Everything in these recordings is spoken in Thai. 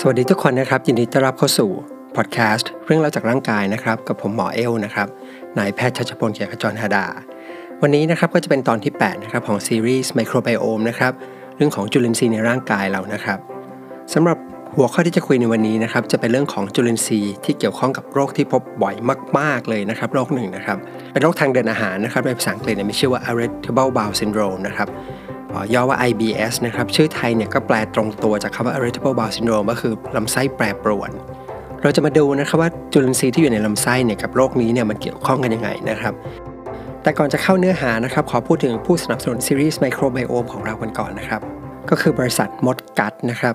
สวัสดีทุกคนนะครับ ยินดีต้อนรับเข้าสู่พอดแคสต์เรื่องเล่าจากร่างกายนะครับ กับผมหมอเอลนะครับนายแพทย์ชัชพลเกียรติจรธดา วันนี้นะครับก็จะเป็นตอนที่ 8 นะครับ ของซีรีส์ไมโครไบโอมนะครับเรื่องของจุลินทรีย์ในร่างกายเรานะครับสำหรับหัวข้อที่จะคุยในวันนี้นะครับ จะเป็นเรื่องของจุลินทรีย์ที่เกี่ยวข้องกับโรคที่พบบ่อยมาก ๆ เลยนะครับ โรคหนึ่งนะครับ เป็นโรคทางเดินอาหารนะครับในภาษาอังกฤษมีชื่อว่า irritable bowel syndrome นะครับ ย่อว่า IBS นะครับ ชื่อไทยเนี่ยก็แปลตรงตัวจากคำว่า irritable bowel syndrome ก็คือลำไส้แปรปรวน เราจะมาดูนะครับว่าจุลินทรีย์ที่อยู่ในลำไส้เนี่ยกับโรคนี้เนี่ยมันเกี่ยวข้องกันยังไงนะครับแต่ก่อนจะเข้าเนื้อหานะครับ ขอพูดถึงผู้สนับสนุนซีรีส์ไมโครไบโอมของเรากันก่อนนะครับ ก็คือบริษัทมดกัดนะครับ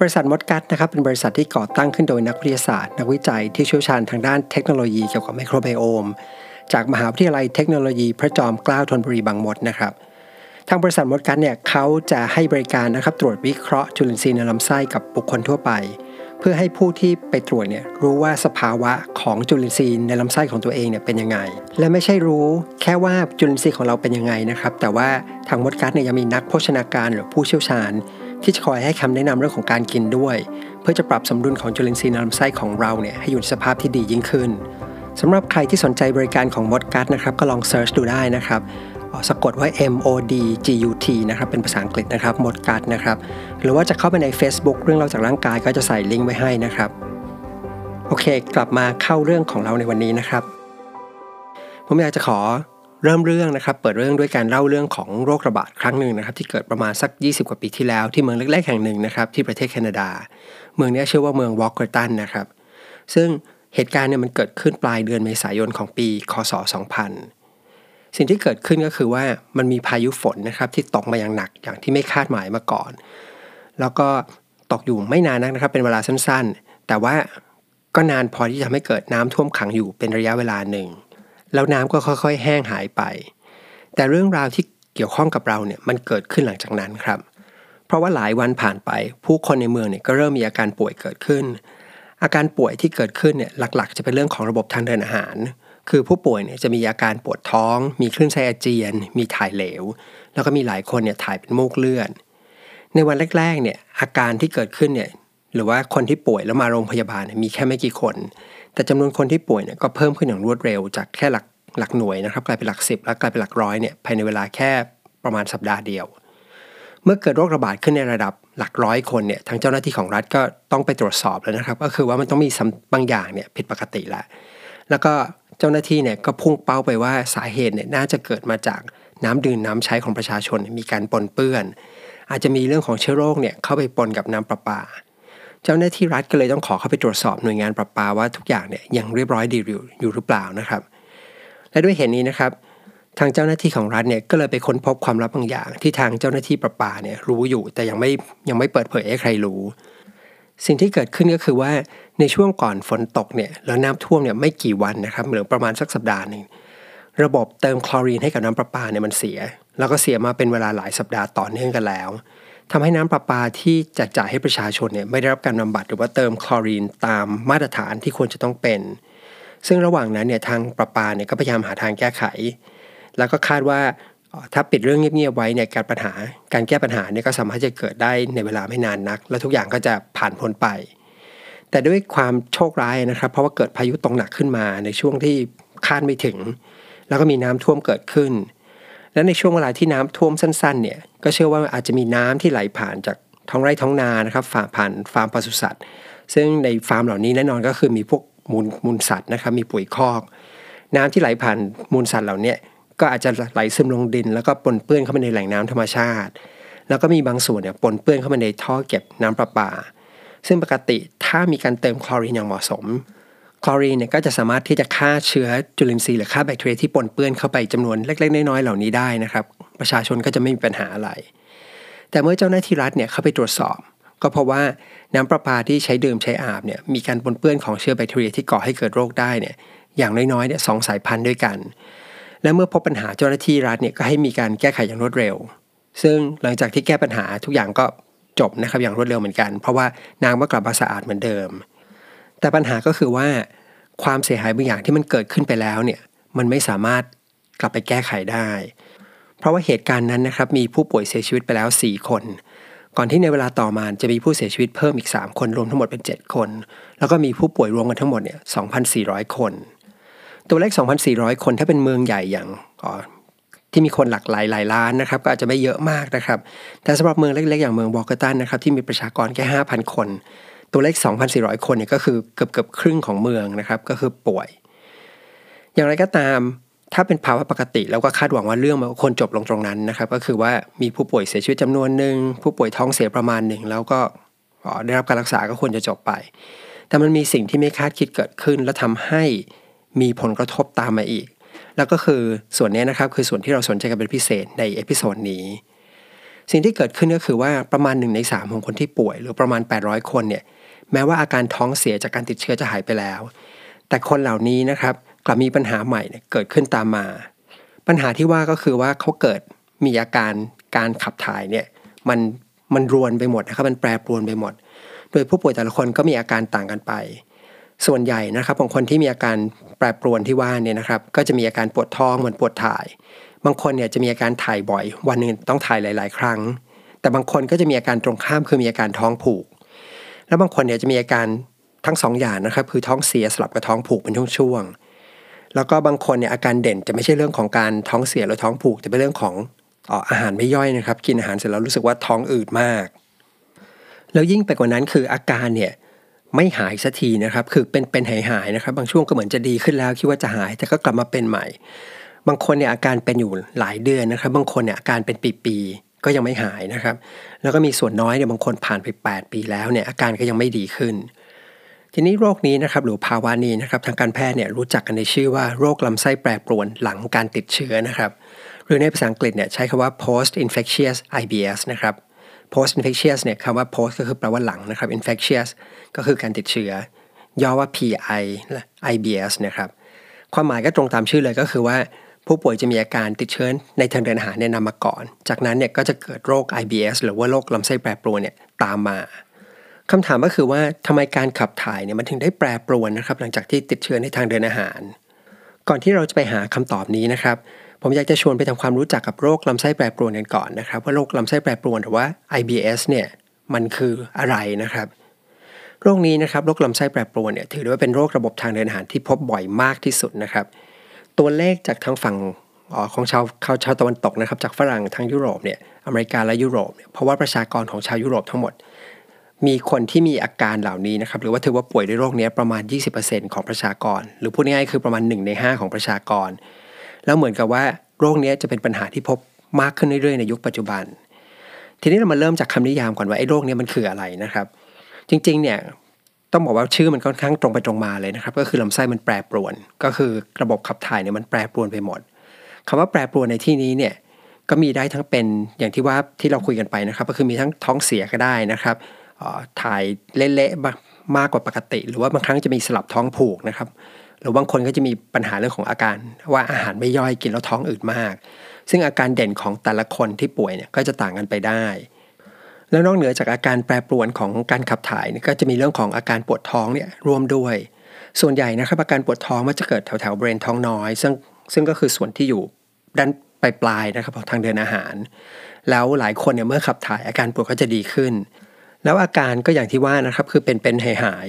บริษัทมดกัดนะครับเป็นบริษัทที่ก่อตั้งขึ้นโดยนักวิทยาศาสตร์ นักวิจัยที่เชี่ยวชาญทางด้านเทคโนโลยีเกี่ยวกับไมโครไบโอม จากมหาวิทยาลัยเทคโนโลยีพระจอมเกล้าธนบุรีบางมดนะครับ ทางบริษัทมดกันเนี่ยเขาจะให้บริการนะครับตรวจวิเคราะห์จุลินทรีย์ในลำไส้กับบุคคลทั่วไป เพื่อให้ผู้ที่ไปตรวจเนี่ยรู้ว่าสภาวะของจุลินทรีย์ในลำไส้ของตัวเองเนี่ยเป็นยังไง และไม่ใช่รู้แค่ว่าจุลินทรีย์ของเราเป็นยังไงนะครับแต่ว่าทางมดกัดเนี่ยยังมีนักโภชนาการหรือผู้เชี่ยวชาญ ที่จะคอยให้คำแนะนำเรื่องของการกินด้วย เพื่อจะปรับสมดุลของจุลินทรีย์ในลำไส้ของเราเนี่ยให้อยู่ในสภาพที่ดียิ่งขึ้นสำหรับใครที่สนใจบริการของมดกัดนะครับก็ลองเซิร์ชดูได้นะครับ สะกดว่า M O D G U T นะครับ เป็นภาษาอังกฤษนะครับ หมดกัดนะครับ หรือว่าจะเข้าไปใน Facebook เรื่องเราจากร่างกายก็จะใส่ลิงก์ไว้ให้นะครับ โอเค กลับมาเข้าเรื่องของเราในวันนี้นะครับ ผมอยากจะขอเริ่มเรื่องนะครับ เปิดเรื่องด้วยการเล่าเรื่องของโรคระบาดครั้งหนึ่งนะครับ ที่เกิดประมาณสัก 20 กว่าปีที่แล้ว ที่เมืองเล็กๆแห่งหนึ่งนะครับ ที่ประเทศแคนาดา เมืองนี้ชื่อว่าเมืองวอลเกอร์ตันนะครับ ซึ่งเหตุการณ์เนี่ยมันเกิดขึ้นปลายเดือนเมษายนของปี คศ 2000 สิ่งที่เกิดขึ้นก็คือว่ามันมีพายุฝนนะครับที่ตกมาอย่างหนักอย่างที่ไม่คาดหมายมาก่อน แล้วก็ตกอยู่ไม่นานนักนะครับ เป็นเวลาสั้นๆ แต่ว่าก็นานพอที่จะทำให้เกิดน้ำท่วมขังอยู่เป็นระยะเวลาหนึ่ง แล้วน้ำก็ค่อยๆ แห้งหายไป แต่เรื่องราวที่เกี่ยวข้องกับเราเนี่ยมันเกิดขึ้นหลังจากนั้นครับ เพราะว่าหลายวันผ่านไป ผู้คนในเมืองเนี่ยก็เริ่มมีอาการป่วยเกิดขึ้น อาการป่วยที่เกิดขึ้นเนี่ยหลักๆ จะเป็นเรื่องของระบบทางเดินอาหาร คือผู้ป่วยเนี่ยจะมีอาการปวดท้อง มีคลื่นไส้อาเจียน มีถ่ายเหลว แล้วก็มีหลายคนเนี่ยถ่ายเป็นมูกเลือด ในวันแรกๆเนี่ยอาการที่เกิดขึ้นเนี่ยหรือว่าคนที่ป่วยแล้วมาโรงพยาบาลมีแค่ไม่กี่คน แต่จำนวนคนที่ป่วยเนี่ยก็เพิ่มขึ้นอย่างรวดเร็วจากแค่หลักหลักหน่วยนะครับกลายเป็นหลักสิบแล้วกลายเป็นหลักร้อยเนี่ยภายในเวลาแค่ประมาณสัปดาห์เดียว เมื่อเกิดโรคระบาดขึ้นในระดับหลักร้อยคนเนี่ยทางเจ้าหน้าที่ของรัฐก็ต้องไปตรวจสอบแล้วนะครับ ก็คือว่ามันต้องมีบางอย่างเนี่ยผิดปกติแล้วแล้วก็ เจ้าหน้าที่เนี่ยก็พุ่งเป้าไปว่าสาเหตุเนี่ยน่าจะเกิดมาจากน้ำดื่มน้ำใช้ของประชาชนมีการปนเปื้อน อาจจะมีเรื่องของเชื้อโรคเนี่ยเข้าไปปนกับน้ำประปา เจ้าหน้าที่รัฐก็เลยต้องขอเข้าไปตรวจสอบหน่วยงานประปาว่าทุกอย่างเนี่ยยังเรียบร้อยดีอยู่อยู่หรือเปล่านะครับ และด้วยเหตุนี้นะครับ ทางเจ้าหน้าที่ของรัฐเนี่ยก็เลยไปค้นพบความลับบางอย่าง ที่ทางเจ้าหน้าที่ประปาเนี่ยรู้อยู่แต่ยังไม่ยังไม่เปิดเผยให้ใครรู้ สิ่งที่เกิดขึ้นก็คือว่าในช่วงก่อนฝนตกเนี่ยแล้วน้ำท่วมเนี่ยไม่กี่วันนะครับหรือประมาณสักสัปดาห์หนึ่งระบบเติมคลอรีนให้กับน้ำประปาเนี่ยมันเสีย แล้วก็เสียมาเป็นเวลาหลายสัปดาห์ต่อเนื่องกันแล้วทำให้น้ำประปาที่แจกจ่ายให้ประชาชนเนี่ยไม่ได้รับการบำบัดหรือว่าเติมคลอรีนตามมาตรฐานที่ควรจะต้องเป็น ซึ่งระหว่างนั้นเนี่ยทางประปาเนี่ยก็พยายามหาทางแก้ไข แล้วก็คาดว่า ถ้าปิดเรื่องเงียบๆไว้เนี่ยการปัญหาการแก้ปัญหาเนี่ยก็สามารถจะเกิดได้ในเวลาไม่นานนัก และทุกอย่างก็จะผ่านพ้นไป แต่ด้วยความโชคร้ายนะครับ เพราะว่าเกิดพายุตกหนักขึ้นมาในช่วงที่คาดไม่ถึง แล้วก็มีน้ำท่วมเกิดขึ้น และในช่วงเวลาที่น้ำท่วมสั้น ๆ เนี่ยก็เชื่อว่าอาจจะมีน้ำที่ไหลผ่านจากท้องไร่ท้องนานะครับฝ่าผ่านฟาร์มปศุสัตว์ ซึ่งในฟาร์มเหล่านี้แน่นอนก็คือมีพวกมูลมูลสัตว์นะครับมีปุ๋ยคอก น้ำที่ไหลผ่านมูลสัตว์เหล่านี้ ก็อาจจะไหลซึมลงดิน แล้วก็ปนเปื้อนเข้ามาในแหล่งน้ำธรรมชาติ แล้วก็มีบางส่วนเนี่ยปนเปื้อนเข้ามาในท่อเก็บน้ำประปา ซึ่งปกติถ้ามีการเติมคลอรีนอย่างเหมาะสม คลอรีนเนี่ยก็จะสามารถที่จะฆ่าเชื้อจุลินทรีย์หรือฆ่าแบคทีเรียที่ปนเปื้อนเข้าไปจำนวนเล็ก ๆ น้อยๆเหล่านี้ได้นะครับ ประชาชนก็จะไม่มีปัญหาอะไร แต่เมื่อเจ้าหน้าที่รัฐเนี่ยเข้าไปตรวจสอบ ก็เพราะว่าน้ำประปาที่ใช้ดื่มใช้อาบเนี่ยมีการปนเปื้อนของเชื้อแบคทีเรียที่ก่อให้เกิดโรคได้เนี่ยอย่างน้อยๆเนี่ยสองสายพันธุ์ด้วยกัน และเมื่อพบปัญหาเจ้าหน้าที่รัฐเนี่ยก็ให้มีการแก้ไขอย่างรวดเร็ว ซึ่งหลังจากที่แก้ปัญหาทุกอย่างก็จบนะครับอย่างรวดเร็วเหมือนกัน เพราะว่าน้ำก็กลับมาสะอาดเหมือนเดิม แต่ปัญหาก็คือว่าความเสียหายบางอย่างที่มันเกิดขึ้นไปแล้วเนี่ยมันไม่สามารถกลับไปแก้ไขได้ เพราะว่าเหตุการณ์นั้นนะครับมีผู้ป่วยเสียชีวิตไปแล้ว 4 คน ก่อนที่ในเวลาต่อมาจะมีผู้เสียชีวิตเพิ่มอีก 3 คนรวมทั้งหมดเป็น 7 คน แล้วก็มีผู้ป่วยรวมกันทั้งหมดเนี่ย2,400 คน ตัวเลข 2,400 คนถ้าเป็นเมืองใหญ่อย่างที่มีคนหลักหลายหลายล้านนะครับก็อาจจะไม่เยอะมากนะครับ แต่สำหรับเมืองเล็กๆ อย่างเมืองวอกตันนะครับที่มีประชากรแค่ 5,000 คน ตัวเลข 2,400 คนเนี่ยก็คือเกือบเกือบครึ่งของเมืองนะครับก็คือป่วย อย่างไรก็ตามถ้าเป็นภาวะปกติเราก็คาดหวังว่าเรื่องมันควรจบลงตรงนั้นนะครับก็คือว่ามีผู้ป่วยเสียชีวิตจำนวนหนึ่งผู้ป่วยท้องเสียประมาณหนึ่งแล้วก็ได้รับการรักษาก็ควรจะจบไป แต่มันมีสิ่งที่ไม่คาดคิดเกิดขึ้นและทำให้ มีผลกระทบตามมาอีก แล้วก็คือส่วนนี้นะครับคือส่วนที่เราสนใจกันเป็นพิเศษใน episode นี้ สิ่งที่เกิดขึ้นก็คือว่าประมาณหนึ่งในสามของคนที่ป่วย หรือประมาณ 800 คนเนี่ยแม้ว่าอาการท้องเสียจากการติดเชื้อจะหายไปแล้ว แต่คนเหล่านี้นะครับกลับมีปัญหาใหม่เกิดขึ้นตามมา ปัญหาที่ว่าก็คือว่าเขาเกิดมีอาการการขับถ่ายเนี่ยมันมันรวนไปหมดนะครับมันแปรปรวนไปหมด โดยผู้ป่วยแต่ละคนก็มีอาการต่างกันไป ส่วนใหญ่นะครับของคนที่มีอาการแปรปรวนที่ว่าเนี่ยนะครับ ก็จะมีอาการปวดท้องเหมือนปวดถ่าย บางคนเนี่ยจะมีอาการถ่ายบ่อย วันหนึ่งต้องถ่ายหลาย ๆ ครั้ง แต่บางคนก็จะมีอาการตรงข้ามคือมีอาการท้องผูก แล้วบางคนเนี่ยจะมีอาการทั้งสองอย่างนะครับคือท้องเสียสลับกับท้องผูกเป็นช่วงๆแล้วก็บางคนเนี่ยอาการเด่นจะไม่ใช่เรื่องของการท้องเสียหรือท้องผูกแต่เป็นเรื่องของอาหารไม่ย่อยนะครับ กินอาหารเสร็จแล้วรู้สึกว่าท้องอืดมาก แล้วยิ่งไปกว่านั้นคืออาการเนี่ย ไม่หายสักทีนะครับ คือเป็นเป็นหายหายนะครับ บางช่วงก็เหมือนจะดีขึ้นแล้วคิดว่าจะหาย แต่ก็กลับมาเป็นใหม่ บางคนเนี่ยอาการเป็นอยู่หลายเดือนนะครับ บางคนเนี่ยอาการเป็นปีๆก็ยังไม่หายนะครับ แล้วก็มีส่วนน้อยเนี่ยบางคนผ่านไป 8 ปีแล้วเนี่ยอาการก็ยังไม่ดีขึ้น ทีนี้โรคนี้นะครับหรือภาวะนี้นะครับทางการแพทย์เนี่ยรู้จักกันในชื่อว่าโรคลำไส้แปรปรวนหลังการติดเชื้อนะครับหรือในภาษาอังกฤษเนี่ยใช้คำว่า post infectious IBS นะครับ post infectious เนี่ยคำว่า post ก็คือแปลว่าหลังนะครับ infectious ก็คือการติดเชื้อ ย่อว่า PI และ IBS นะครับ ความหมายก็ตรงตามชื่อเลยก็คือว่าผู้ป่วยจะมีอาการติดเชื้อในทางเดินอาหารเนี่ยนำมาก่อน จากนั้นเนี่ยก็จะเกิดโรค IBS หรือว่าโรคลำไส้แปรปรวนเนี่ยตามมาคำถามก็คือว่าทำไมการขับถ่ายเนี่ยมันถึงได้แปรปรวนนะครับ หลังจากที่ติดเชื้อในทางเดินอาหาร ก่อนที่เราจะไปหาคำตอบนี้นะครับ ผมอยากจะชวนไปทำความรู้จักกับโรคลำไส้แปรปรวนกันก่อนนะครับ ว่าโรคลำไส้แปรปรวนหรือว่า IBS เนี่ยมันคืออะไรนะครับ โรคนี้นะครับโรคลำไส้แปรปรวนเนี่ยถือได้ว่าเป็นโรคระบบทางเดินอาหารที่พบบ่อยมากที่สุดนะครับ ตัวเลขจากทางฝั่งของชาวชาวตะวันตกนะครับ จากฝรั่งทางยุโรปเนี่ยอเมริกาและยุโรปเนี่ยเพราะว่าประชากรของชาวยุโรปทั้งหมด มีคนที่มีอาการเหล่านี้นะครับหรือว่าถือว่าป่วยด้วยโรคนี้ประมาณ 20%ของประชากร หรือพูดง่ายๆคือประมาณ 1 ใน 5 ของประชากร แล้วเหมือนกับว่าโรคนี้จะเป็นปัญหาที่พบมากขึ้นเรื่อยๆในยุคปัจจุบัน ทีนี้เรามาเริ่มจากคำนิยามก่อนว่าไอ้โรคนี้มันคืออะไรนะครับ จริงๆเนี่ยต้องบอกว่าชื่อมันค่อนข้างตรงไปตรงมาเลยนะครับ ก็คือลำไส้มันแปรปรวน ก็คือระบบขับถ่ายเนี่ยมันแปรปรวนไปหมดคำว่าแปรปรวนในที่นี้เนี่ยก็มีได้ทั้งเป็นอย่างที่ว่าที่เราคุยกันไปนะครับ ก็คือมีทั้งท้องเสียก็ได้นะครับถ่ายเละๆมากกว่าปกติ หรือว่าบางครั้งจะมีสลับท้องผูกนะครับ หรือบางคนก็จะมีปัญหาเรื่องของอาการ ว่าอาหารไม่ย่อยกินแล้วท้องอืดมาก ซึ่งอาการเด่นของแต่ละคนที่ป่วยเนี่ยก็จะต่างกันไปได้ แล้วนอกเหนือจากอาการแปรปรวนของการขับถ่ายก็จะมีเรื่องของอาการปวดท้องเนี่ยร่วมด้วย ส่วนใหญ่นะครับอาการปวดท้องมันจะเกิดแถวแถวบริเวณท้องน้อย ซึ่งซึ่งก็คือส่วนที่อยู่ด้านปลายปลายนะครับทางเดินอาหาร แล้วหลายคนเนี่ยเมื่อขับถ่ายอาการปวดก็จะดีขึ้น แล้วอาการก็อย่างที่ว่านะครับคือเป็นเป็นหายหาย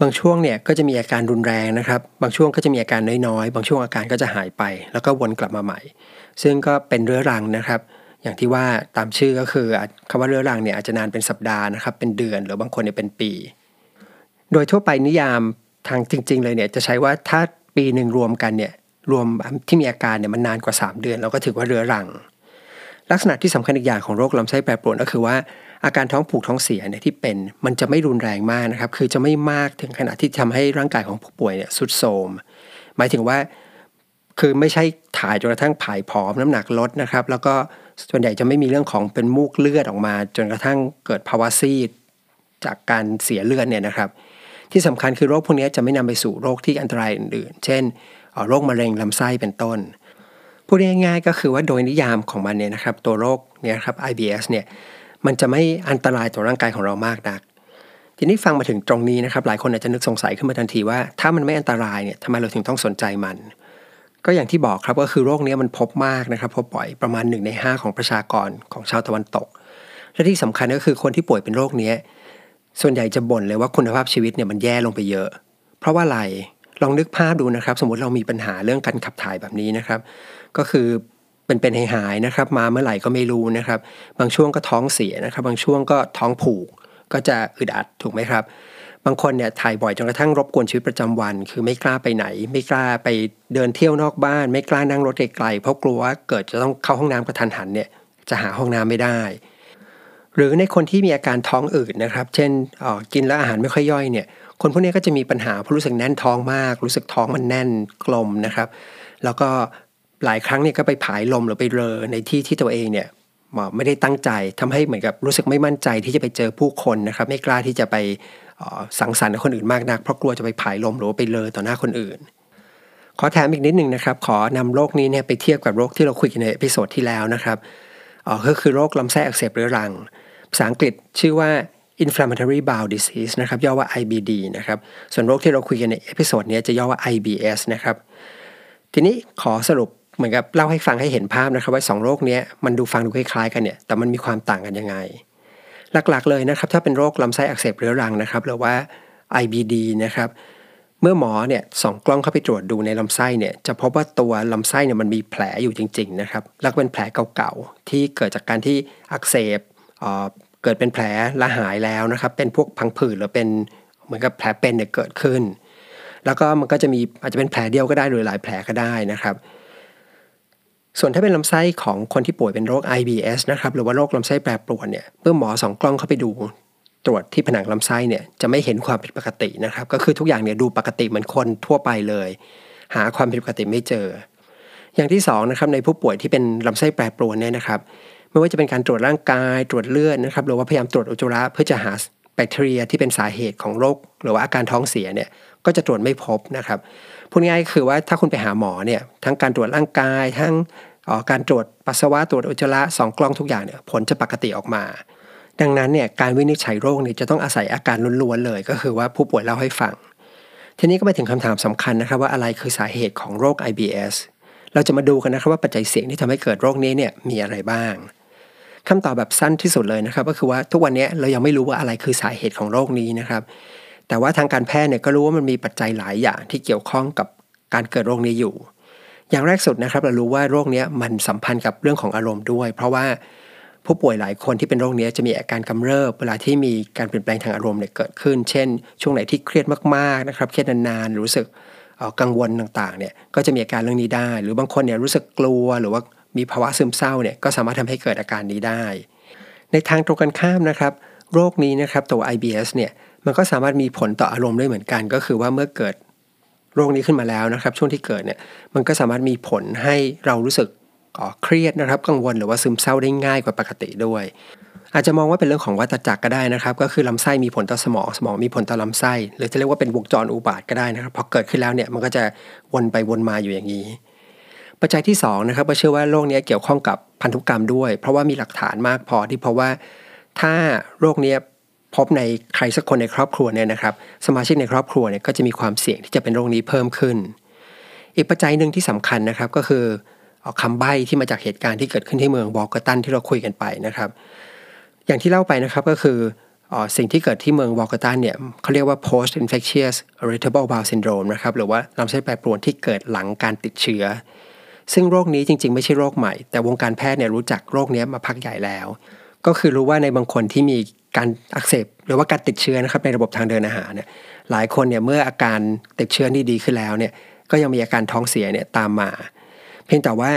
บางช่วงเนี่ยก็จะมีอาการรุนแรงนะครับ บางช่วงก็จะมีอาการน้อยๆ บางช่วงอาการก็จะหายไป แล้วก็วนกลับมาใหม่ ซึ่งก็เป็นเรื้อรังนะครับ อย่างที่ว่าตามชื่อก็คือคำว่าเรื้อรังเนี่ยอาจจะนานเป็นสัปดาห์นะครับ เป็นเดือนหรือบางคนเนี่ยเป็นปี โดยทั่วไปนิยามทางจริง ๆ เลยเนี่ยจะใช้ว่าถ้าปีหนึ่งรวมกันเนี่ยรวมที่มีอาการเนี่ยมันนานกว่า 3 เดือน เราก็ถือว่าเรื้อรัง ลักษณะที่สำคัญอีกอย่างของโรคลำไส้แปรปรวนก็คือว่า อาการท้องผูกท้องเสียเนี่ยที่เป็นมันจะไม่รุนแรงมากนะครับ คือจะไม่มากถึงขนาดที่ทำให้ร่างกายของผู้ป่วยเนี่ยสุดโทมหมายถึงว่าคือไม่ใช่ถ่ายจนกระทั่งผายผอมน้ำหนักลดนะครับ แล้วก็ส่วนใหญ่จะไม่มีเรื่องของเป็นมูกเลือดออกมา จนกระทั่งเกิดภาวะซีดจากการเสียเลือดเนี่ยนะครับ ที่สำคัญคือโรคพวกนี้จะไม่นำไปสู่โรคที่อันตรายอื่นๆ เช่นโรคมะเร็งลำไส้เป็นต้นพูดง่ายๆก็คือว่าโดยนิยามของมันเนี่ยนะครับ ตัวโรคเนี่ยครับ IBS เนี่ย มันจะไม่อันตรายต่อร่างกายของเรามากนัก ทีนี้ฟังมาถึงตรงนี้นะครับ หลายคนอาจจะนึกสงสัยขึ้นมาทันทีว่า ถ้ามันไม่อันตรายเนี่ยทำไมเราถึงต้องสนใจมัน ก็อย่างที่บอกครับก็คือโรคนี้มันพบมากนะครับ พบบ่อยประมาณ1ใน5 ของประชากรของชาวตะวันตก และที่สำคัญก็คือคนที่ป่วยเป็นโรคนี้ส่วนใหญ่จะบ่นเลยว่าคุณภาพชีวิตเนี่ยมันแย่ลงไปเยอะ เพราะว่าอะไรลองนึกภาพดูนะครับ สมมติเรามีปัญหาเรื่องการขับถ่ายแบบนี้นะครับ ก็คือ เป็นเป็นหายๆนะครับ มาเมื่อไหร่ก็ไม่รู้นะครับ บางช่วงก็ท้องเสียนะครับ บางช่วงก็ท้องผูก ก็จะอึดอัดถูกไหมครับ บางคนเนี่ยถ่ายบ่อยจนกระทั่งรบกวนชีวิตประจำวัน คือไม่กล้าไปไหน ไม่กล้าไปเดินเที่ยวนอกบ้าน ไม่กล้านั่งรถไกลๆเพราะกลัวว่าเกิดจะต้องเข้าห้องน้ำกระทันหันเนี่ยจะหาห้องน้ำไม่ได้ หรือในคนที่มีอาการท้องอืดนะครับ เช่นกินแล้วอาหารไม่ค่อยย่อยเนี่ยคนพวกนี้ก็จะมีปัญหาเพราะรู้สึกแน่นท้องมาก รู้สึกท้องมันแน่นกลมนะครับ แล้วก็ หลายครั้งเนี่ยก็ไปผายลมหรือไปเรอในที่ที่ตัวเองเนี่ยไม่ได้ตั้งใจทำให้เหมือนกับรู้สึกไม่มั่นใจที่จะไปเจอผู้คนนะครับไม่กล้าที่จะไปสังสรรค์กับคนอื่นมากนักเพราะกลัวจะไปผายลมหรือว่าไปเรอต่อหน้าคนอื่น ขอแถมอีกนิดหนึ่งนะครับ ขอนำโรคนี้เนี่ยไปเทียบกับโรคที่เราคุยกันใน episode ที่แล้วนะครับก็คือโรคลำไส้อักเสบเรื้อรัง ภาษาอังกฤษชื่อว่า inflammatory bowel disease นะครับย่อว่า IBD นะครับส่วนโรคที่เราคุยกันใน episode นี้จะย่อว่า IBS นะครับทีนี้ขอสรุป เหมือนกับเล่าให้ฟังให้เห็นภาพนะครับว่า2โรคนี้มันดูฟังดูคล้ายๆกันเนี่ยแต่มันมีความต่างกันยังไง หลักๆเลยนะครับ ถ้าเป็นโรคลำไส้อักเสบเรื้อรังนะครับหรือว่า IBD นะครับเมื่อหมอเนี่ยส่องกล้องเข้าไปตรวจดูในลำไส้เนี่ยจะพบว่าตัวลำไส้เนี่ยมันมีแผลอยู่จริงๆนะครับแล้วเป็นแผลเก่าๆที่เกิดจากการที่อักเสบเกิดเป็นแผลละหายแล้วนะครับ เป็นพวกพังผืดหรือเป็นเหมือนกับแผลเป็นเนี่ยเกิดขึ้น แล้วก็มันก็จะมีอาจจะเป็นแผลเดียวก็ได้หรือหลายแผลก็ได้นะครับ ส่วนถ้าเป็นลำไส้ของคนที่ป่วยเป็นโรค IBS นะครับหรือว่าโรคลำไส้แปรปรวนเนี่ยเมื่อหมอสองกล้องเข้าไปดูตรวจที่ผนังลำไส้เนี่ยจะไม่เห็นความผิดปกตินะครับ ก็คือทุกอย่างเนี่ยดูปกติเหมือนคนทั่วไปเลย หาความผิดปกติไม่เจอ อย่างที่2นะครับในผู้ป่วยที่เป็นลำไส้แปรปรวนเนี่ยนะครับ ไม่ว่าจะเป็นการตรวจร่างกายตรวจเลือดนะครับหรือว่าพยายามตรวจอุจจาระเพื่อจะหาแบคทีเรียที่เป็นสาเหตุของโรคหรือว่าอาการท้องเสียเนี่ยก็จะตรวจไม่พบนะครับ พูดง่ายคือว่าถ้าคุณไปหาหมอเนี่ยทั้งการตรวจร่างกาย ทั้งการตรวจปัสสาวะตรวจอุจจาระสองกล้องทุกอย่างเนี่ยผลจะปกติออกมา ดังนั้นเนี่ยการวินิจฉัยโรคเนี่ยจะต้องอาศัยอาการล้วนๆเลย ก็คือว่าผู้ป่วยเล่าให้ฟัง ทีนี้ก็ไปถึงคำถามสำคัญนะครับว่าอะไรคือสาเหตุของโรค IBS เราจะมาดูกันนะครับว่าปัจจัยเสี่ยงที่ทำให้เกิดโรคนี้เนี่ยมีอะไรบ้างคำตอบแบบสั้นที่สุดเลยนะครับ ก็คือว่าทุกวันนี้เรายังไม่รู้ว่าอะไรคือสาเหตุของโรคนี้นะครับ แต่ว่าทางการแพทย์เนี่ยก็รู้ว่ามันมีปัจจัยหลายอย่างที่เกี่ยวข้องกับการเกิดโรคนี้อยู่ อย่างแรกสุดนะครับ เรารู้ว่าโรคนี้มันสัมพันธ์กับเรื่องของอารมณ์ด้วย เพราะว่าผู้ป่วยหลายคนที่เป็นโรคนี้จะมีอาการกำเริบเวลาที่มีการเปลี่ยนแปลงทางอารมณ์เนี่ยเกิดขึ้น เช่น ช่วงไหนที่เครียดมากๆนะครับเครียดนานๆรู้สึกกังวลต่างๆเนี่ยก็จะมีอาการเรื่องนี้ได้ หรือบางคนเนี่ยรู้สึกกลัวหรือว่ามีภาวะซึมเศร้าเนี่ยก็สามารถทำให้เกิดอาการนี้ได้ ในทางตรงกันข้ามนะครับ โรคนี้นะครับตัว IBS เนี่ย มันก็สามารถมีผลต่ออารมณ์ได้เหมือนกัน ก็คือว่าเมื่อเกิดโรคนี้ขึ้นมาแล้วนะครับ ช่วงที่เกิดเนี่ยมันก็สามารถมีผลให้เรารู้สึกเครียดนะครับ กังวลหรือว่าซึมเศร้าได้ง่ายกว่าปกติด้วย อาจจะมองว่าเป็นเรื่องของวัฏจักรก็ได้นะครับ ก็คือลำไส้มีผลต่อสมองสมองมีผลต่อลำไส้ หรือจะเรียกว่าเป็นวงจรอุบาทก็ได้นะครับพอเกิดขึ้นแล้วเนี่ยมันก็จะวนไปวนมาอยู่อย่างนี้ ปัจจัยที่2นะครับก็เชื่อว่าโรคนี้เกี่ยวข้องกับพันธุกรรมด้วย เพราะว่ามีหลักฐานมากพอที่เพราะว่าถ้าโรคนี้ พบในใครสักคนในครอบครัวเนี่ยนะครับ สมาชิกในครอบครัวเนี่ยก็จะมีความเสี่ยงที่จะเป็นโรคนี้เพิ่มขึ้น อีกปัจจัยหนึ่งที่สำคัญนะครับก็คือคำใบ้ที่มาจากเหตุการณ์ที่เกิดขึ้นที่เมืองวอลกตันที่เราคุยกันไปนะครับ อย่างที่เล่าไปนะครับก็คืออสิ่งที่เกิดที่เมืองวอลกตันเนี่ยเขาเรียกว่า post infectious irritable bowel syndrome นะครับหรือว่าลำไส้แปรปรวนที่เกิดหลังการติดเชื้อ ซึ่งโรคนี้จริง ๆ ไม่ใช่โรคใหม่ แต่วงการแพทย์เนี่ยรู้จักโรคนี้มาพักใหญ่แล้ว ก็คือรู้ว่าในบางคนที่มี การอักเสบหรือว่าการติดเชื้อนะครับในระบบทางเดินอาหารเนี่ยหลายคนเนี่ยเมื่ออาการติดเชื้อนี่ดีขึ้นแล้วเนี่ยก็ยังมีอาการท้องเสียเนี่ยตามมา เพียงแต่ว่า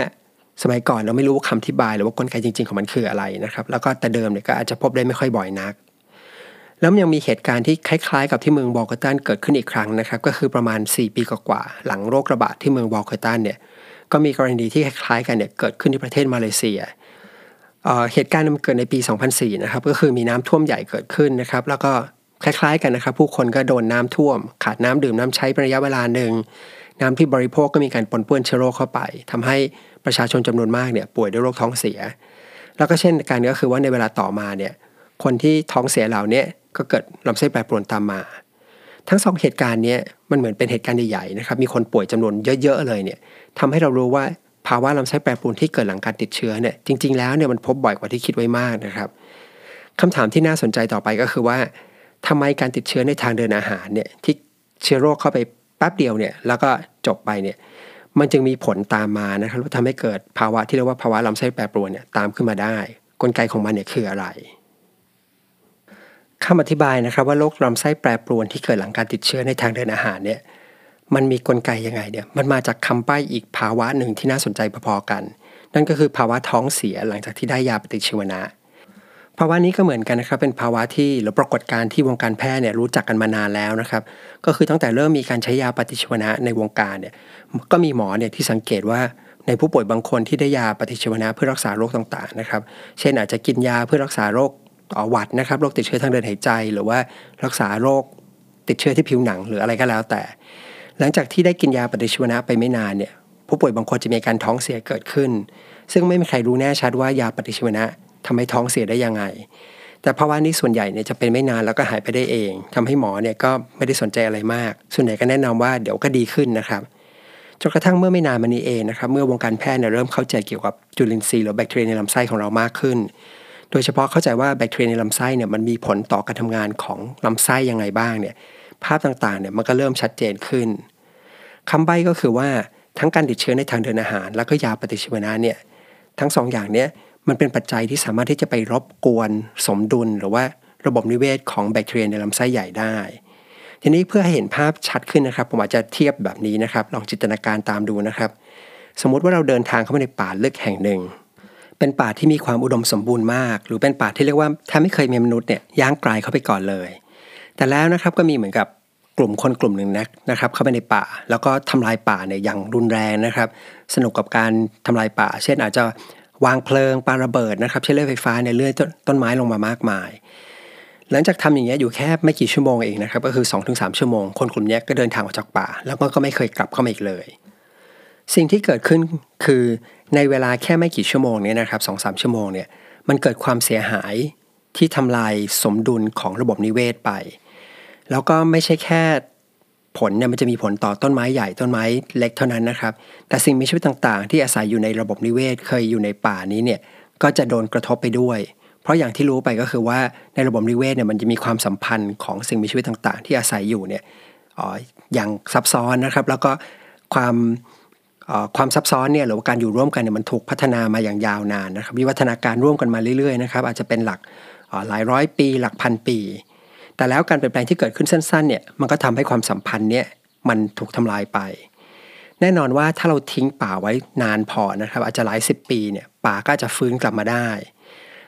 สมัยก่อนเราไม่รู้คำอธิบายหรือว่ากลไกจริง ๆของมันคืออะไรนะครับ แล้วก็แต่เดิมเนี่ยก็อาจจะพบได้ไม่ค่อยบ่อยนัก แล้วยังมีเหตุการณ์ที่คล้ายๆ กับที่เมืองบอลกตันเกิดขึ้นอีกครั้งนะครับ ก็คือประมาณ 4 ปีกว่าๆหลังโรคระบาดที่เมืองบอลกตันเนี่ยก็มีกรณีที่คล้ายๆกันเนี่ยเกิดขึ้นที่ประเทศมาเลเซีย เหตุการณ์มันเกิดในปี 2004 นะครับ ก็คือมีน้ำท่วมใหญ่เกิดขึ้นนะครับ แล้วก็คล้ายๆกันนะครับ ผู้คนก็โดนน้ำท่วม ขาดน้ำดื่มน้ำใช้เป็นระยะเวลาหนึ่งน้ำที่บริโภคก็มีการปนเปื้อนเชื้อโรคเข้าไปทำให้ประชาชนจำนวนมากเนี่ยป่วยด้วยโรคท้องเสีย แล้วก็เช่นกันก็คือว่าในเวลาต่อมาเนี่ยคนที่ท้องเสียเหล่านี้ก็เกิดลำไส้แปรปรวนตามมา ทั้งสองเหตุการณ์นี้มันเหมือนเป็นเหตุการณ์ใหญ่ๆนะครับมีคนป่วยจำนวนเยอะ ๆ เลยเนี่ยทำให้เรารู้ว่า ภาวะลำไส้แปรปรวนที่เกิดหลังการติดเชื้อเนี่ยจริง ๆแล้วเนี่ยมันพบบ่อยกว่าที่คิดไว้มากนะครับคำถามที่น่าสนใจต่อไปก็คือว่าทำไมการติดเชื้อในทางเดินอาหารเนี่ยที่เชื้อโรคเข้าไปแป๊บเดียวเนี่ยแล้วก็จบไปเนี่ยมันจึงมีผลตามมานะครับทำให้เกิดภาวะที่เรียกว่าภาวะลำไส้แปรปรวนเนี่ยตามขึ้นมาได้ กลไกของมันเนี่ยคืออะไรคำอธิบายนะครับว่าโรคลำไส้แปรปรวนที่เกิดหลังการติดเชื้อในทางเดินอาหารเนี่ย มันมีกลไกยังไงเนี่ยมันมาจากคำใบ้อีกภาวะหนึ่งที่น่าสนใจพอๆกัน นั่นก็คือภาวะท้องเสียหลังจากที่ได้ยาปฏิชีวนะภาวะนี้ก็เหมือนกันนะครับเป็นภาวะที่หรือปรากฏการณ์ที่วงการแพทย์เนี่ยรู้จักกันมานานแล้วนะครับก็คือตั้งแต่เริ่มมีการใช้ยาปฏิชีวนะในวงการเนี่ยก็มีหมอเนี่ยที่สังเกตว่าในผู้ป่วยบางคนที่ได้ยาปฏิชีวนะเพื่อรักษาโรคต่างๆนะครับเช่นอาจจะกินยาเพื่อรักษาโรคหวัดนะครับโรคติดเชื้อทางเดินหายใจ หรือว่ารักษาโรคติดเชื้อที่ผิวหนังหรืออะไรก็แล้วแต่ หลังจากที่ได้กินยาปฏิชีวนะไปไม่นานเนี่ยผู้ป่วยบางคนจะมีการท้องเสียเกิดขึ้น ซึ่งไม่มีใครรู้แน่ชัดว่ายาปฏิชีวนะทำให้ท้องเสียได้ยังไง แต่ภาวะนี้ส่วนใหญ่เนี่ยจะเป็นไม่นานแล้วก็หายไปได้เองทำให้หมอเนี่ยก็ไม่ได้สนใจอะไรมาก ส่วนใหญ่ก็แนะนำว่าเดี๋ยวก็ดีขึ้นนะครับจนกระทั่งเมื่อไม่นานมานี้เองนะครับเมื่อวงการแพทย์เนี่ยเริ่มเข้าใจเกี่ยวกับจุลินทรีย์หรือแบคทีเรียในลำไส้ของเรามากขึ้น โดยเฉพาะเข้าใจว่าแบคทีเรียในลำไส้เนี่ยมันมีผลต่อการทำงานของลำไส้ยังไงบ้างเนี่ย ภาพต่างๆเนี่ยมันก็เริ่มชัดเจนขึ้นคำใบ้ก็คือว่าทั้งการติดเชื้อในทางเดินอาหาร แล้วก็ยาปฏิชีวนะเนี่ยทั้งสองอย่างเนี้ยมันเป็นปัจจัยที่สามารถที่จะไปรบกวนสมดุล หรือว่าระบบนิเวศของแบคทีเรียในลำไส้ใหญ่ได้ ทีนี้เพื่อให้เห็นภาพชัดขึ้นนะครับ ผมอาจจะเทียบแบบนี้นะครับ ลองจินตนาการตามดูนะครับ สมมุติว่าเราเดินทางเข้าไปในป่าลึกแห่งหนึ่ง เป็นป่าที่มีความอุดมสมบูรณ์มาก หรือเป็นป่าที่เรียกว่าแทบไม่เคยมีมนุษย์เนี่ยย่างกลายเข้าไปก่อนเลย แต่แล้วนะครับก็มีเหมือนกับกลุ่มคนกลุ่มหนึ่งนะครับเข้าไปในป่า แล้วก็ทำลายป่าเนี่ยอย่างรุนแรงนะครับ สนุกกับการทำลายป่า เช่นอาจจะวางเพลิงปาระเบิดนะครับใช้เลื่อยไฟฟ้าเนี่ยเลื่อยต้นไม้ลงมามากมาย หลังจากทำอย่างเงี้ยอยู่แค่ไม่กี่ชั่วโมงเองนะครับก็คือ 2-3 ชั่วโมง คนกลุ่มนี้ก็เดินทางออกจากป่า แล้วก็ไม่เคยกลับเข้ามาอีกเลย สิ่งที่เกิดขึ้นคือในเวลาแค่ไม่กี่ชั่วโมงเนี่ยนะครับสองสามชั่วโมงเนี่ยมันเกิดความเสียหายที่ทำลายสมดุลของระบบนิเวศไป แล้วก็ไม่ใช่แค่ผลเนี่ยมันจะมีผลต่อต้นไม้ใหญ่ต้นไม้เล็กเท่านั้นนะครับ แต่สิ่งมีชีวิตต่างๆ ที่อาศัยอยู่ในระบบนิเวศเคยอยู่ในป่านี้เนี่ยก็จะโดนกระทบไปด้วย เพราะอย่างที่รู้ไปก็คือว่าในระบบนิเวศเนี่ยมันจะมีความสัมพันธ์ของสิ่งมีชีวิตต่างๆ ที่อาศัยอยู่เนี่ยออย่างซับซ้อนนะครับ แล้วก็ความความซับซ้อนเนี่ยหรือว่าการอยู่ร่วมกันเนี่ยมันถูกพัฒนามาอย่างยาวนานนะครับวิวัฒนาการร่วมกันมาเรื่อยๆนะครับอาจจะเป็นหลักหลายร้อยปี หลักพันปี แต่แล้วการเปลี่ยนแปลงที่เกิดขึ้นสั้นๆเนี่ยมันก็ทำให้ความสัมพันธ์เนี่ยมันถูกทำลายไป แน่นอนว่าถ้าเราทิ้งป่าไว้นานพอนะครับอาจจะหลายสิบปีเนี่ยป่าก็จะฟื้นกลับมาได้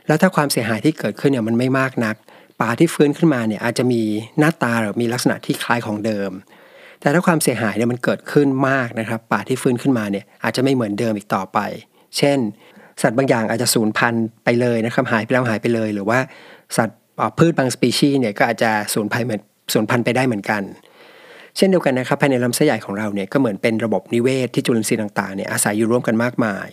แล้วถ้าความเสียหายที่เกิดขึ้นเนี่ยมันไม่มากนัก ป่าที่ฟื้นขึ้นมาเนี่ยอาจจะมีหน้าตาหรือมีลักษณะที่คล้ายของเดิม แต่ถ้าความเสียหายเนี่ยมันเกิดขึ้นมากนะครับ ป่าที่ฟื้นขึ้นมาเนี่ยอาจจะไม่เหมือนเดิมอีกต่อไป เช่น สัตว์บางอย่างอาจจะสูญพันธุ์ไปเลยนะครับหายไปแล้วหายไปเลย หรือว่าสัตว์ พืชบางสปีชีส์เนี่ยก็อาจจะสูญพันธุ์สูญพันธุ์ไปได้เหมือนกัน เช่นเดียวกันนะครับภายในลำไส้ใหญ่ของเราเนี่ยก็เหมือนเป็นระบบนิเวศที่จุลินทรีย์ต่างๆเนี่ยอาศัยอยู่ร่วมกันมากมาย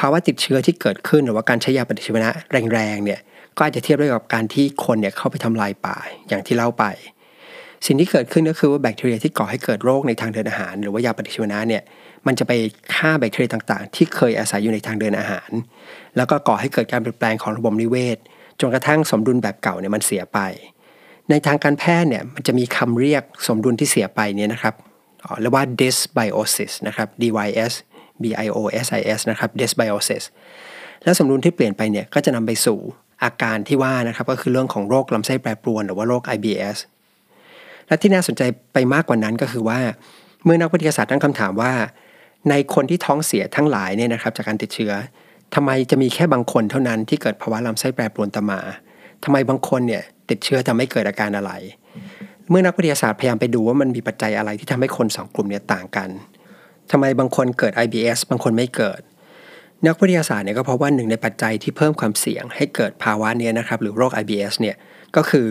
ภาวะติดเชื้อที่เกิดขึ้นหรือว่าการใช้ยาปฏิชีวนะแรงๆเนี่ยก็อาจจะเทียบได้กับการที่คนเนี่ยเข้าไปทำลายป่าอย่างที่เล่าไป สิ่งที่เกิดขึ้นก็คือว่าแบคทีเรียที่ก่อให้เกิดโรคในทางเดินอาหาร หรือว่ายาปฏิชีวนะเนี่ยมันจะไปฆ่าแบคทีเรียต่างๆ ที่เคยอาศัยอยู่ในทางเดินอาหาร แล้วก็ก่อให้เกิดการเปลี่ยนแปลงของระบบนิเวศ จนกระทั่งสมดุลแบบเก่าเนี่ยมันเสียไป ในทางการแพทย์เนี่ยมันจะมีคำเรียกสมดุลที่เสียไปเนี่ยนะครับเรียกว่า dysbiosis นะครับ dys biosis นะครับ dysbiosis แล้วสมดุลที่เปลี่ยนไปเนี่ยก็จะนำไปสู่อาการที่ว่านะครับก็คือเรื่องของโรคลำไส้แปรปรวนหรือว่าโรค IBS และที่น่าสนใจไปมากกว่านั้นก็คือว่า เมื่อนักวิทยาศาสตร์ตั้งคำถามว่า ในคนที่ท้องเสียทั้งหลายเนี่ยนะครับจากการติดเชื้อ ทำไมจะมีแค่บางคนเท่านั้นที่เกิดภาวะลำไส้แปรปรวนตมาทำไมบางคนเนี่ยติดเชื้อแต่ไม่เกิดอาการอะไร เมื่อนักวิทยาศาสตร์พยายามไปดูว่ามันมีปัจจัยอะไรที่ทำให้คนสองกลุ่มเนี่ยต่างกันทำไมบางคนเกิด IBS บางคนไม่เกิด นักวิทยาศาสตร์เนี่ยก็เพราะว่าหนึ่งในปัจจัยที่เพิ่มความเสี่ยง ให้เกิดภาวะนี้นะครับหรือโรค IBS เนี่ยก็คือ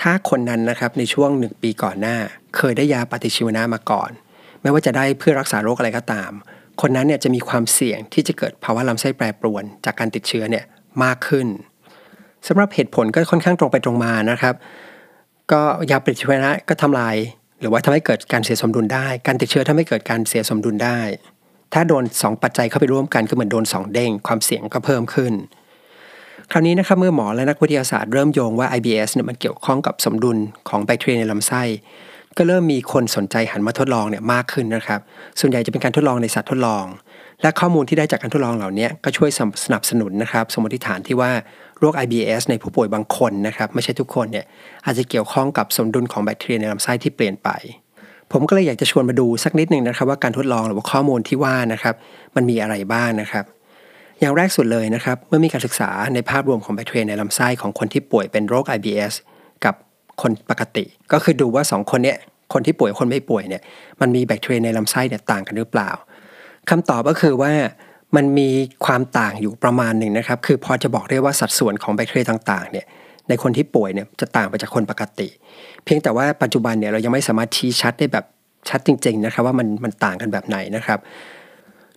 ถ้าคนนั้นนะครับในช่วงหนึ่งปีก่อนหน้า เคยได้ยาปฏิชีวนะมาก่อน ไม่ว่าจะได้เพื่อรักษาโรคอะไรก็ตาม คนนั้นเนี่ยจะมีความเสี่ยงที่จะเกิดภาวะลำไส้แปรปรวน จากการติดเชื้อเนี่ยมากขึ้นสำหรับเหตุผลก็ค่อนข้างตรงไปตรงมานะครับ ก็ยาปฏิชีวนะก็ทำลาย หรือว่าทำให้เกิดการเสียสมดุลได้ การติดเชื้อทำให้เกิดการเสียสมดุลได้ ถ้าโดน 2 ปัจจัยเข้าไปร่วมกันก็เหมือนโดน 2 เด้งความเสี่ยงก็เพิ่มขึ้น คราวนี้นะครับเมื่อหมอและนักวิทยาศาสตร์เริ่มโยงว่า IBS เนี่ยมันเกี่ยวข้องกับสมดุลของแบคทีเรียในลำไส้ ก็เริ่มมีคนสนใจหันมาทดลองเนี่ยมากขึ้นนะครับ ส่วนใหญ่จะเป็นการทดลองในสัตว์ทดลอง และข้อมูลที่ได้จากการทดลองเหล่านี้ก็ช่วยสนับสนุนนะครับ สมมติฐานที่ว่าโรค IBS ในผู้ป่วยบางคนนะครับไม่ใช่ทุกคนเนี่ยอาจจะเกี่ยวข้องกับสมดุลของแบคทีเรียในลำไส้ที่เปลี่ยนไป ผมก็เลยอยากจะชวนมาดูสักนิดหนึ่งนะครับ ว่าการทดลองหรือว่าข้อมูลที่ว่านะครับมันมีอะไรบ้างนะครับอย่างแรกสุดเลยนะครับ เมื่อมีการศึกษาในภาพรวมของแบคทีเรียในลำไส้ของคนที่ป่วยเป็นโรค IBS คนปกติ ก็คือดูว่า 2 คนเนี้ยคนที่ป่วยคนไม่ป่วยเนี่ยมันมีแบคทีเรียในลำไส้เนี่ยต่างกันหรือเปล่าคำตอบก็คือว่ามันมีความต่างอยู่ประมาณหนึ่งนะครับ คือพอจะบอกได้ว่าสัดส่วนของแบคทีเรียต่างๆเนี่ยในคนที่ป่วยเนี่ยจะต่างไปจากคนปกติ เพียงแต่ว่าปัจจุบันเนี่ยเรายังไม่สามารถชี้ชัดได้แบบชัดจริงๆนะครับว่ามันมันต่างกันแบบไหนนะครับ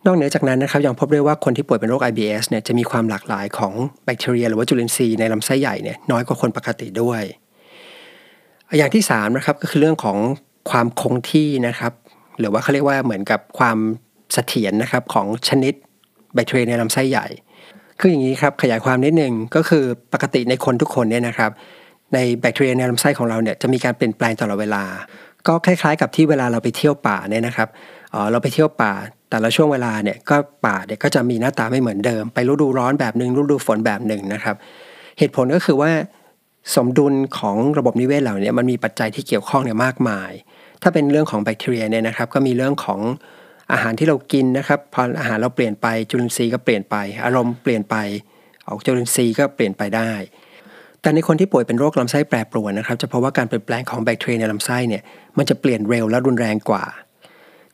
นอกเหนือจากนั้นนะครับยังพบได้วยว่าคนที่ป่วยเป็นโรค IBS เนี่ยจะมีความหลากหลายของแบคทีเรีย หรือว่าจุลินทรีย์ในลำไส้ใหญ่เนี่ยน้อยกว่าคนปกติด้วย อย่างที่3นะครับก็คือเรื่องของความคงที่นะครับ หรือว่าเขาเรียกว่าเหมือนกับความเสถียรนะครับของชนิดแบคทีเรียในลำไส้ใหญ่คืออย่างนี้ครับขยายความนิดนึงก็คือปกติในคนทุกคนเนี่ยนะครับ ในแบคทีเรียในลำไส้ของเราเนี่ยจะมีการเปลี่ยนแปลงตลอดเวลา ก็คล้ายๆ กับที่เวลาเราไปเที่ยวป่าเนี่ยนะครับเราไปเที่ยวป่า แต่ละช่วงเวลาเนี่ยก็ป่าเนี่ยก็จะมีหน้าตาไม่เหมือนเดิม ไปฤดูร้อนแบบหนึ่งฤดูฝนแบบหนึ่งนะครับ เหตุผลก็คือว่า สมดุลของระบบนิเวศเหล่านี้มันมีปัจจัยที่เกี่ยวข้องเนี่ยมากมาย ถ้าเป็นเรื่องของแบคทีเรียเนี่ยนะครับ ก็มีเรื่องของอาหารที่เรากินนะครับ พออาหารเราเปลี่ยนไปจุลินทรีย์ก็เปลี่ยนไป อารมณ์เปลี่ยนไปออกจุลินทรีย์ก็เปลี่ยนไปได้ แต่ในคนที่ป่วยเป็นโรคลำไส้แปรปรวนนะครับจะพบว่าการเปลี่ยนแปลงของแบคทีเรียในลำไส้เนี่ยมันจะเปลี่ยนเร็วและรุนแรงกว่า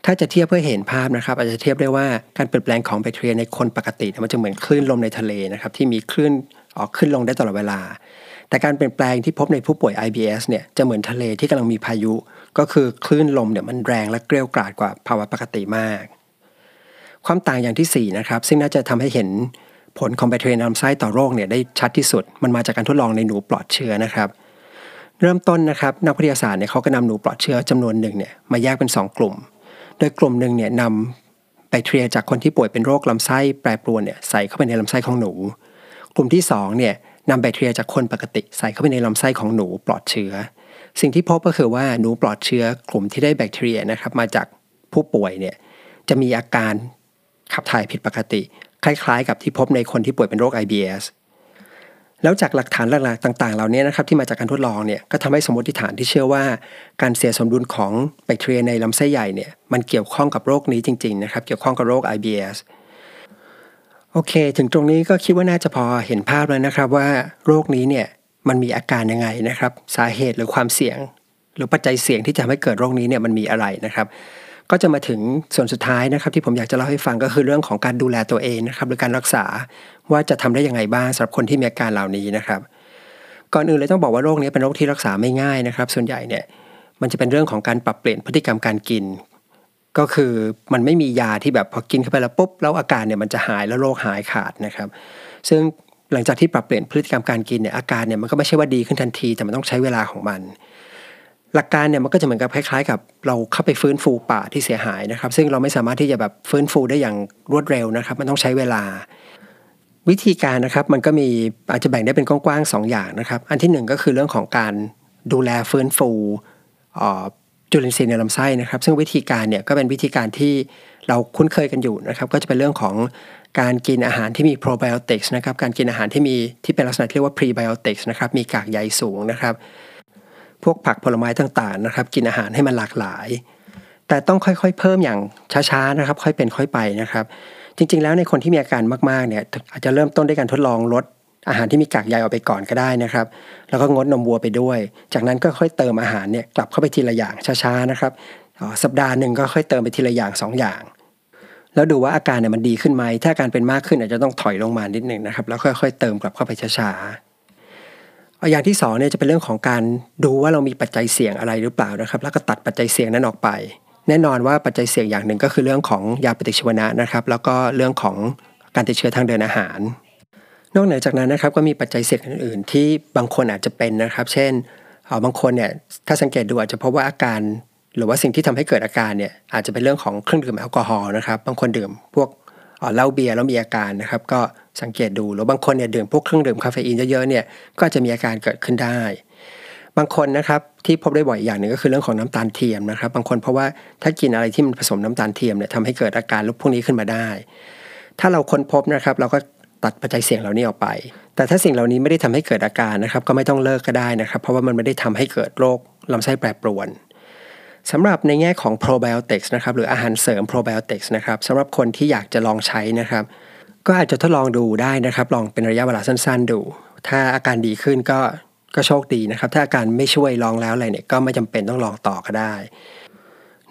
ถ้าจะเทียบเพื่อเห็นภาพนะครับ อาจจะเทียบได้ว่าการเปลี่ยนแปลงของแบคทีเรียในคนปกติมันจะเหมือนคลื่นลมในทะเลนะครับที่มีคลื่นออกขึ้นลงได้ตลอดเวลา แต่การเปลี่ยนแปลงที่พบในผู้ป่วย IBS เนี่ยจะเหมือนทะเลที่กำลังมีพายุ ก็คือคลื่นลมเนี่ยมันแรงและเกลียวกราดกว่าภาวะปกติมาก ความต่างอย่างที่ 4 นะครับ ซึ่งน่าจะทำให้เห็นผลของแบคทีเรียนลำไส้ต่อโรคเนี่ยได้ชัดที่สุด มันมาจากการทดลองในหนูปลอดเชื้อนะครับเริ่มต้นนะครับนักวิทยาศาสตร์เนี่ยเขาก็นำหนูปลอดเชื้อจำนวนหนึ่งเนี่ยมาแยกเป็น 2 กลุ่ม โดยกลุ่มหนึ่งเนี่ยนำแบคทีเรียจากคนที่ป่วยเป็นโรคลำไส้แปรปรวนเนี่ยใส่เข้าไปในลำไส้ของหนู กลุ่มที่2เนี่ย นำแบคทีเรียจากคนปกติใส่เข้าไปในลำไส้ของหนูปลอดเชื้อ สิ่งที่พบก็คือว่าหนูปลอดเชื้อกลุ่มที่ได้แบคทีเรียนะครับมาจากผู้ป่วยเนี่ยจะมีอาการขับถ่ายผิดปกติ คล้ายๆ กับที่พบในคนที่ป่วยเป็นโรค IBS แล้วจากหลักฐานหลักๆต่าง ๆ เหล่านี้นะครับที่มาจากการทดลองเนี่ยก็ทำให้สมมติฐานที่เชื่อว่า การเสียสมดุลของแบคทีเรียในลำไส้ใหญ่เนี่ยมันเกี่ยวข้องกับโรคนี้จริงๆนะครับเกี่ยวข้องกับโรค IBS โอเค ถึงตรงนี้ก็คิดว่าน่าจะพอเห็นภาพแล้วนะครับว่าโรคนี้เนี่ยมันมีอาการยังไงนะครับ สาเหตุหรือความเสี่ยง หรือปัจจัยเสี่ยงที่จะทำให้เกิดโรคนี้เนี่ยมันมีอะไรนะครับ ก็จะมาถึงส่วนสุดท้ายนะครับ ที่ผมอยากจะเล่าให้ฟังก็คือเรื่องของการดูแลตัวเองนะครับหรือการรักษาว่าจะทำได้ยังไงบ้างสำหรับคนที่มีอาการเหล่านี้นะครับ ก่อนอื่นเลยต้องบอกว่าโรคนี้เป็นโรคที่รักษาไม่ง่ายนะครับ ส่วนใหญ่เนี่ยมันจะเป็นเรื่องของการปรับเปลี่ยนพฤติกรรมการกิน ก็คือมันไม่มียาที่แบบพอกินเข้าไปแล้วปุ๊บแล้วอาการเนี่ยมันจะหายแล้วโรคหายขาดนะครับ ซึ่งหลังจากที่ปรับเปลี่ยนพฤติกรรมการกินเนี่ยอาการเนี่ยมันก็ไม่ใช่ว่าดีขึ้นทันที แต่มันต้องใช้เวลาของมัน หลักการเนี่ยมันก็จะเหมือนกับคล้ายๆ กับเราเข้าไปฟื้นฟูป่าที่เสียหายนะครับ ซึ่งเราไม่สามารถที่จะแบบฟื้นฟูได้อย่างรวดเร็วนะครับ มันต้องใช้เวลา วิธีการนะครับมันก็มีอาจจะแบ่งได้เป็นกว้างๆสองอย่างนะครับ อันที่หนึ่งก็คือเรื่องของการดูแลฟื้นฟู จุลินทรีย์ในลำไส้นะครับ ซึ่งวิธีการเนี่ยก็เป็นวิธีการที่เราคุ้นเคยกันอยู่นะครับ ก็จะเป็นเรื่องของการกินอาหารที่มีโปรไบโอติกส์นะครับ การกินอาหารที่มีที่เป็นลักษณะที่เรียกว่าพรีไบโอติกส์นะครับ มีกากใยสูงนะครับ พวกผักผลไม้ต่างๆนะครับ กินอาหารให้มันหลากหลาย แต่ต้องค่อยๆ เพิ่มอย่างช้าๆนะครับ ค่อยเป็นค่อยไปนะครับ จริงๆ แล้วในคนที่มีอาการมากๆเนี่ยอาจจะเริ่มต้นด้วยการทดลองลด อาหารที่มีกากใยออกไปก่อนก็ได้นะครับ แล้วก็งดนมวัวไปด้วย จากนั้นก็ค่อยเติมอาหารเนี่ยกลับเข้าไปทีละอย่างช้าๆนะครับสัปดาห์หนึ่งก็ค่อยเติมไปทีละอย่าง 2ออย่าง แล้วดูว่าอาการเนี่ยมันดีขึ้นไหมถ้าการเป็นมากขึ้นอาจจะต้องถอยลงมานิดหนึ่งนะครับ แล้วค่อยๆเติมกลับเข้าไปช้าๆอย่างที่2เนี่ยจะเป็นเรื่องของการดูว่าเรามีปัจจัยเสี่ยงอะไรหรือเปล่านะครับ แล้วก็ตัดปัจจัยเสี่ยงนั้นออกไป แน่นอนว่าปัจจัยเสี่ยงอย่างหนึ่งก็คือเรื่องของยาปฏิชีวนะนะครับ แล้วก็เรื่องของการติดเชื้อทางเดินอาหาร นอกเหนือจากนั้นนะครับก็มีปัจจัยเสี่ยงอื่น ๆ ที่บางคนอาจจะเป็นนะครับ เช่นบางคนเนี่ยถ้าสังเกตดูอาจจะพบว่าอาการหรือว่าสิ่งที่ทำให้เกิดอาการเนี่ยอาจจะเป็นเรื่องของเครื่องดื่มแอลกอฮอล์นะครับ บางคนดื่มพวกเหล้าเบียร์แล้วมีอาการนะครับ ก็สังเกตดูหรือบางคนเนี่ยดื่มพวกเครื่องดื่มคาเฟอีนเยอะๆเนี่ยก็จะมีอาการเกิดขึ้นได้ บางคนนะครับที่พบได้บ่อยอย่างหนึ่งก็คือเรื่องของน้ำตาลเทียมนะครับ บางคนเพราะว่าถ้ากินอะไรที่มันผสมน้ำตาลเทียมเนี่ยทำให้เกิดอาการลุกพวกนี้ขึ้นมาได้ ถ้าเราค้นพบนะครับ เราก็ ตัดปัจจัยเสี่ยงเหล่านี้ออกไป แต่ถ้าสิ่งเหล่านี้ไม่ได้ทำให้เกิดอาการนะครับ ก็ไม่ต้องเลิกก็ได้นะครับ เพราะว่ามันไม่ได้ทำให้เกิดโรคลำไส้แปรปรวนสำหรับในแง่ของ probiotics นะครับหรืออาหารเสริม probiotics นะครับสำหรับคนที่อยากจะลองใช้นะครับ ก็อาจจะทดลองดูได้นะครับ ลองเป็นระยะเวลาสั้น ๆ ดู ถ้าอาการดีขึ้นก็ก็โชคดีนะครับ ถ้าอาการไม่ช่วยลองแล้วอะไรเนี่ยก็ไม่จำเป็นต้องลองต่อก็ได้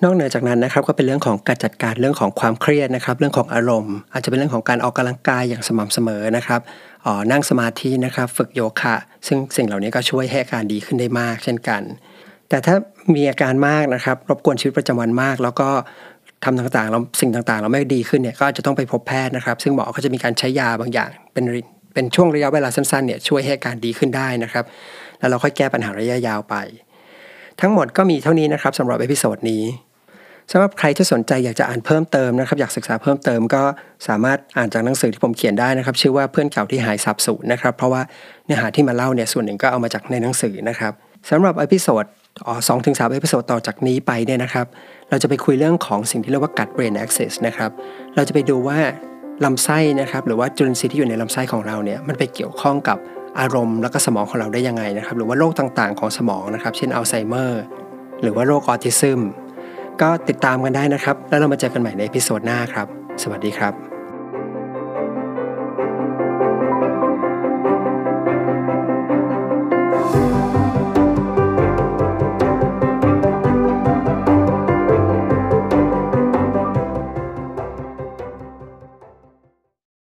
นอกเหนือจากนั้นนะครับก็เป็นเรื่องของการจัดการเรื่องของความเครียดนะครับ เรื่องของอารมณ์ อาจจะเป็นเรื่องของการออกกำลังกายอย่างสม่ำเสมอนะครับออนั่งสมาธินะครับฝึกโยคะ ซึ่งสิ่งเหล่านี้ก็ช่วยให้อาการดีขึ้นได้มาก เช่นกัน แต่ถ้ามีอาการมากนะครับ รบกวนชีวิตประจำวันมาก แล้วก็ทำต่างๆแล้วสิ่งต่างๆ เราไม่ดีขึ้นเนี่ยก็จจะต้องไปพบแพทย์นะครับ ซึ่งหมอก็จะมีการใช้ยาบางอย่าง เป็นเป็นช่วงระยะเวลาสั้นๆเนี่ยช่วยให้อาการดีขึ้นได้นะครับ แล้วเราค่อยแก้ปัญหาระยะยาวไป ทั้งหมดก็มีเท่านี้นะครับสำหรับ episode นี้ สำหรับใครที่สนใจอยากจะอ่านเพิ่มเติมนะครับ อยากศึกษาเพิ่มเติมก็สามารถอ่านจากหนังสือที่ผมเขียนได้นะครับ ชื่อว่าเพื่อนเก่าที่หายสาบสูญนะครับ เพราะว่าเนื้อหาที่มาเล่าเนี่ยส่วนหนึ่งก็เอามาจากในหนังสือนะครับสำหรับ episode อ๋อสองถึงสาม episode ต่อจากนี้ไปเนี่ยนะครับ เราจะไปคุยเรื่องของสิ่งที่เรียกว่า gut brain axis นะครับ เราจะไปดูว่าลำไส้นะครับ หรือว่าจุลินทรีย์ที่อยู่ในลำไส้ของเราเนี่ยมันไปเกี่ยวข้องกับอารมณ์แล้วก็สมองของเราได้ยังไงนะครับ หรือว่าโรคต่างๆ ของสมองนะครับ เช่นอัลไซเมอร์หรือว่าโรคออทิซึม ก็ติดตามกันได้นะครับ แล้วเรามาเจอกันใหม่ใน episode หน้าครับ สวัสดีครับ